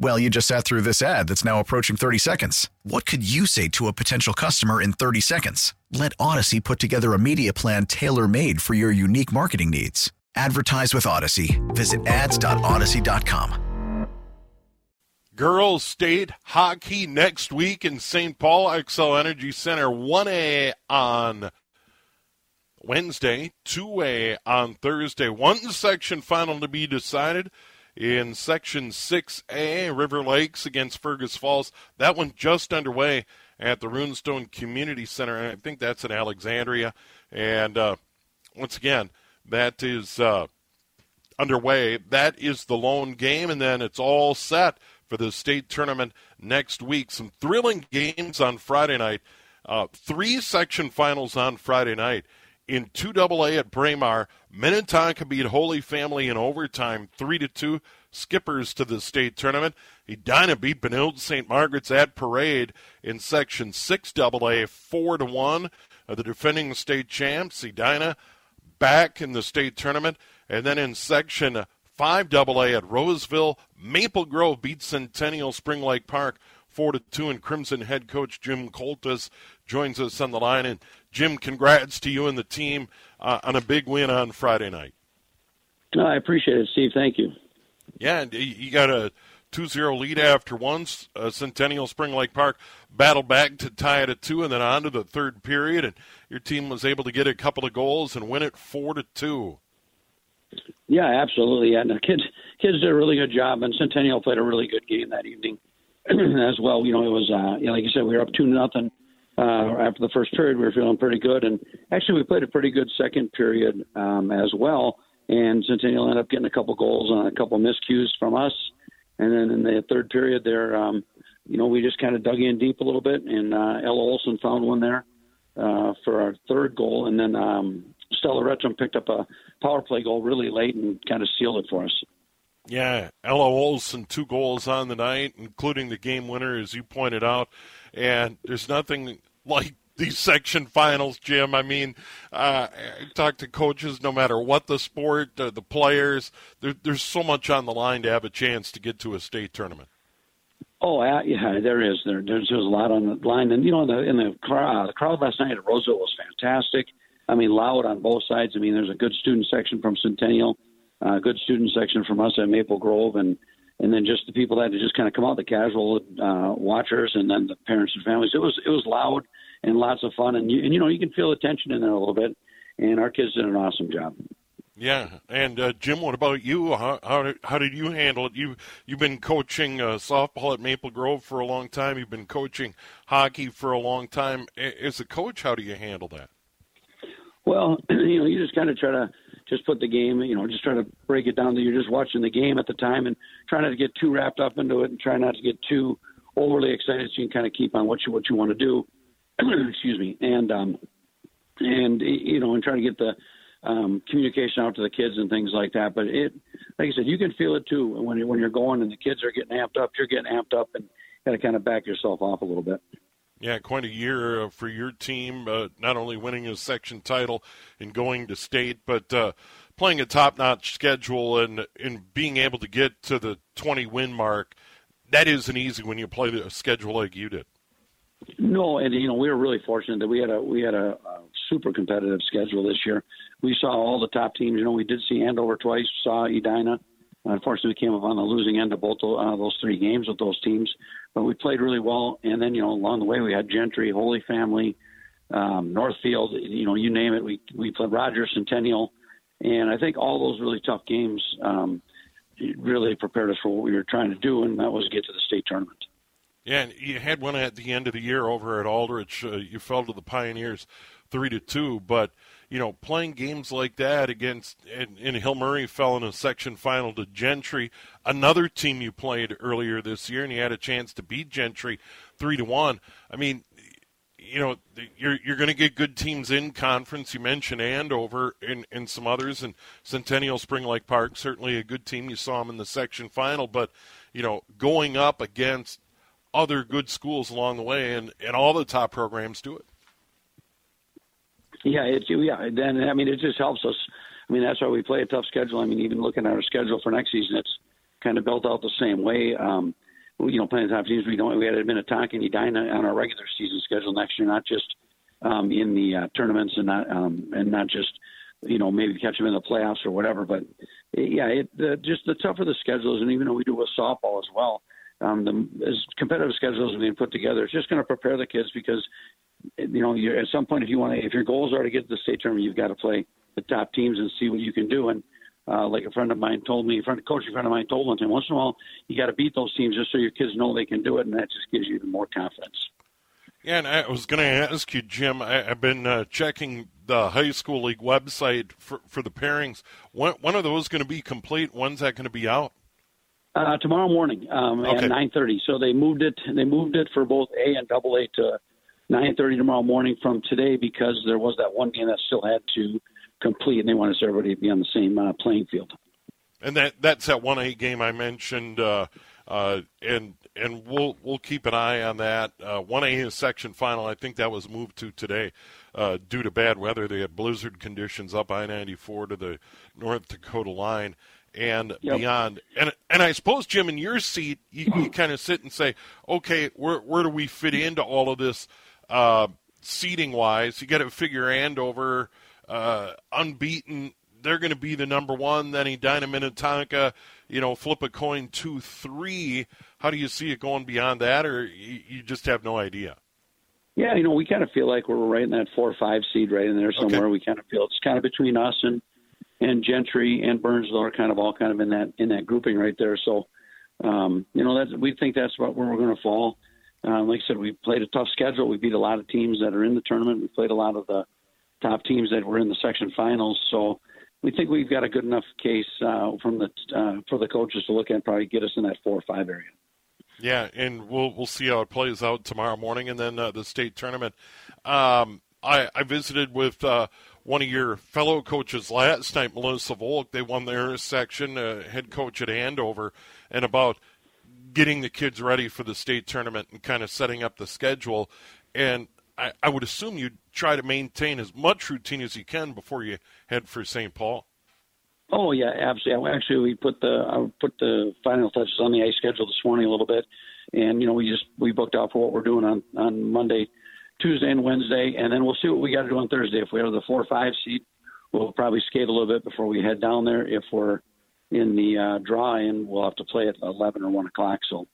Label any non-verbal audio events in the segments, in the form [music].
Well, you just sat through this ad that's now approaching 30 seconds. What could you say to a potential customer in 30 seconds? Let Odyssey put together a media plan tailor made for your unique marketing needs. Advertise with Odyssey. Visit ads.odyssey.com. Girls State Hockey next week in St. Paul Xcel Energy Center 1A on Wednesday, 2A on Thursday. One section final to be decided in Section 6A, River Lakes against Fergus Falls. That one just underway at the Runestone Community Center, I think that's in Alexandria. And uh, once again, that is uh, underway. That is the lone game, and then it's all set for the state tournament next week. Some thrilling games on Friday night. Uh, three section finals on Friday night. In 2AA at Braemar, Minnetonka beat Holy Family in overtime 3 to 2, skippers to the state tournament. Edina beat Benilde St. Margaret's at Parade in section 6AA 4 to 1. Uh, the defending state champs, Edina, back in the state tournament. And then in section 5AA at Roseville, Maple Grove beat Centennial Spring Lake Park 4 to 2 and Crimson head coach Jim Coltis joins us on the line and Jim congrats to you and the team uh, on a big win on Friday night. No, I appreciate it, Steve. Thank you. Yeah, you got a 2-0 lead after once. Uh, Centennial Spring Lake Park battled back to tie it at two, and then on to the third period, and your team was able to get a couple of goals and win it four to two. Yeah, absolutely. And the kids kids did a really good job, and Centennial played a really good game that evening [clears throat] as well. You know, it was uh, you know, like you said, we were up two nothing uh, after the first period. We were feeling pretty good, and actually, we played a pretty good second period um, as well. And Centennial ended up getting a couple goals on a couple miscues from us, and then in the third period, there, um, you know, we just kind of dug in deep a little bit, and uh, Ella Olson found one there uh, for our third goal, and then um, Stella Retcham picked up a power play goal really late and kind of sealed it for us. Yeah, Ella Olson, two goals on the night, including the game winner, as you pointed out. And there's nothing like these section finals, Jim. I mean, uh, I talk to coaches no matter what the sport, uh, the players, there, there's so much on the line to have a chance to get to a state tournament. Oh yeah, there is. There, there's, there's a lot on the line, and you know, in the in the crowd, uh, the crowd last night at Roseville was fantastic. I mean, loud on both sides. I mean, there's a good student section from Centennial, a uh, good student section from us at Maple Grove, and and then just the people that had just kind of come out, the casual uh, watchers, and then the parents and families. It was it was loud and lots of fun, and you and you know you can feel the tension in there a little bit. And our kids did an awesome job. Yeah, and uh, Jim, what about you? How, how did, how did you handle it? You you've been coaching uh, softball at Maple Grove for a long time. You've been coaching hockey for a long time. As a coach, how do you handle that? Well, [clears throat] you know, you just kind of try to just put the game, you know, just try to break it down that you're just watching the game at the time and try not to get too wrapped up into it and try not to get too overly excited so you can kind of keep on what you what you want to do. [clears throat] Excuse me. And um and you know, and try to get the um communication out to the kids and things like that. But it like I said, you can feel it too when you when you're going and the kids are getting amped up, you're getting amped up and got to kind of back yourself off a little bit. Yeah, quite a year uh, for your team. Uh, not only winning a section title and going to state, but uh, playing a top-notch schedule and and being able to get to the 20 win mark. That isn't easy when you play a schedule like you did. No, and you know we were really fortunate that we had a we had a, a super competitive schedule this year. We saw all the top teams. You know, we did see Andover twice, saw Edina. Unfortunately, we came up on the losing end of both uh, those three games with those teams but we played really well. And then you know along the way we had Gentry, Holy Family, um, Northfield, you know you name it. We we played Rogers, Centennial, and I think all those really tough games. Um, really prepared us for what we were trying to do, and that was get to the state tournament. Yeah, and you had one at the end of the year over at Aldrich. Uh, you fell to the Pioneers three to two, but you know playing games like that against and, and Hill Murray fell in a section final to Gentry, another team you played earlier this year, and you had a chance to beat Gentry three to one. I mean, you know, you're you're going to get good teams in conference. You mentioned Andover and, and some others, and Centennial Spring Lake Park certainly a good team. You saw them in the section final, but you know, going up against other good schools along the way, and and all the top programs do it. Yeah, it's yeah. Then I mean, it just helps us. I mean, that's why we play a tough schedule. I mean, even looking at our schedule for next season, it's kind of built out the same way. Um, you know, playing top teams. We don't. We had Minnetonka and Edina on our regular season schedule next year, not just um, in the uh, tournaments and not um, and not just you know maybe catch them in the playoffs or whatever. But yeah, it the, just the tougher the schedules, and even though we do with softball as well, um, the as competitive schedules being put together, it's just going to prepare the kids because you know you're, at some point if you want to if your goals are to get to the state tournament, you've got to play the top teams and see what you can do and uh, like a friend of mine told me, a friend, coaching friend of mine told one time, once in a while you got to beat those teams just so your kids know they can do it, and that just gives you even more confidence. Yeah, and I was going to ask you, Jim. I, have been uh, checking the high school league website for for the pairings. When, when are those going to be complete? When's that going to be out? Uh, tomorrow morning um, okay. at nine thirty. So they moved it. They moved it for both A and Double A to nine thirty tomorrow morning from today because there was that one game that still had to complete, and they want us everybody to be on the same uh, playing field. And that that's that one A game I mentioned, uh, uh, and and we'll we'll keep an eye on that. Uh, one A is section final. I think that was moved to today uh, due to bad weather. They had blizzard conditions up I ninety four to the North Dakota line and yep. beyond. And and I suppose Jim, in your seat, you, you kind of sit and say, okay, where where do we fit into all of this uh, seating wise? You got to figure Andover uh, unbeaten. They're going to be the number one. Then Edina Minnetonka, you know, flip a coin two three. How do you see it going beyond that, or you, you just have no idea? Yeah, you know, we kind of feel like we're right in that four or five seed, right in there somewhere. Okay. We kind of feel it's kind of between us and and Gentry and Burnsville are kind of all kind of in that in that grouping right there. So, um, you know, that's we think that's about where we're going to fall. Um, like I said, we played a tough schedule. We beat a lot of teams that are in the tournament. We played a lot of the top teams that were in the section finals. So we think we've got a good enough case uh, from the uh, for the coaches to look at, and probably get us in that four or five area. Yeah, and we'll we'll see how it plays out tomorrow morning, and then uh, the state tournament. Um, I, I visited with uh, one of your fellow coaches last night, Melissa Volk. They won their section, uh, head coach at Andover, and about getting the kids ready for the state tournament and kind of setting up the schedule. And I, I would assume you'd try to maintain as much routine as you can before you head for St. Paul. Oh yeah, absolutely. Actually, we put the I put the final touches on the ice schedule this morning a little bit, and you know we just we booked out for what we're doing on on Monday, Tuesday, and Wednesday, and then we'll see what we got to do on Thursday. If we have the four or five seed, we'll probably skate a little bit before we head down there. If we're in the uh, draw in, we'll have to play at eleven or one o'clock. So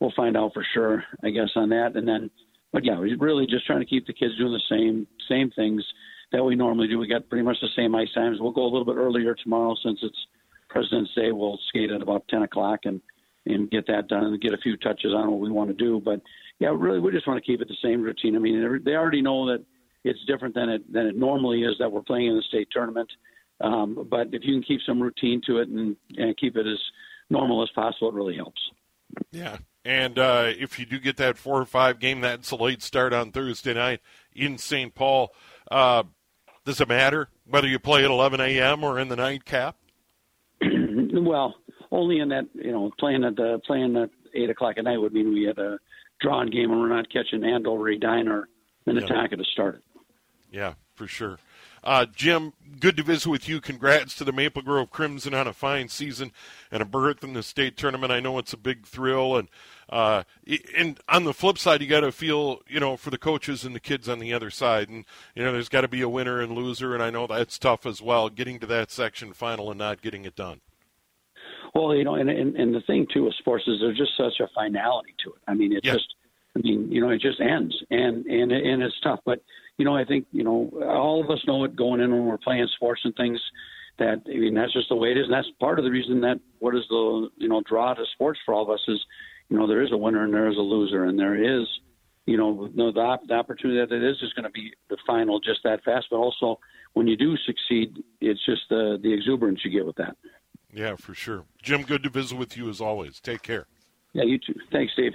we'll find out for sure, I guess, on that, and then but yeah, we're really just trying to keep the kids doing the same same things that we normally do. We got pretty much the same ice times. We'll go a little bit earlier tomorrow since it's President's Day. We'll skate at about ten o'clock and and get that done and get a few touches on what we want to do. But yeah, really, we just want to keep it the same routine. I mean, they already know that it's different than it than it normally is that we're playing in the state tournament. Um, but if you can keep some routine to it and, and keep it as normal as possible, it really helps. Yeah, and uh, if you do get that four or five game, that's a late start on Thursday night in St. Paul. Uh, does it matter whether you play at 11 a.m. or in the nightcap? [clears throat] well, only in that you know playing at the playing at eight o'clock at night would mean we had a drawn game and we're not catching Andover, Edina, Minnetonka yeah. to start it. Yeah, for sure. Uh, Jim, good to visit with you. Congrats to the Maple Grove Crimson on a fine season and a berth in the state tournament. I know it's a big thrill, and uh, and on the flip side, you got to feel you know for the coaches and the kids on the other side, and you know there's got to be a winner and loser, and I know that's tough as well. Getting to that section final and not getting it done. Well, you know, and, and and the thing too with sports is there's just such a finality to it. I mean, it yeah. just, I mean, you know, it just ends, and and and it's tough, but you know, I think, you know, all of us know it going in when we're playing sports and things that I mean that's just the way it is, and that's part of the reason that what is the you know draw to sports for all of us is you know there is a winner and there is a loser, and there is you know the, the opportunity that it is is going to be the final just that fast, but also when you do succeed, it's just the the exuberance you get with that. Yeah, for sure. Jim, good to visit with you as always. Take care. Yeah, you too. Thanks, Dave.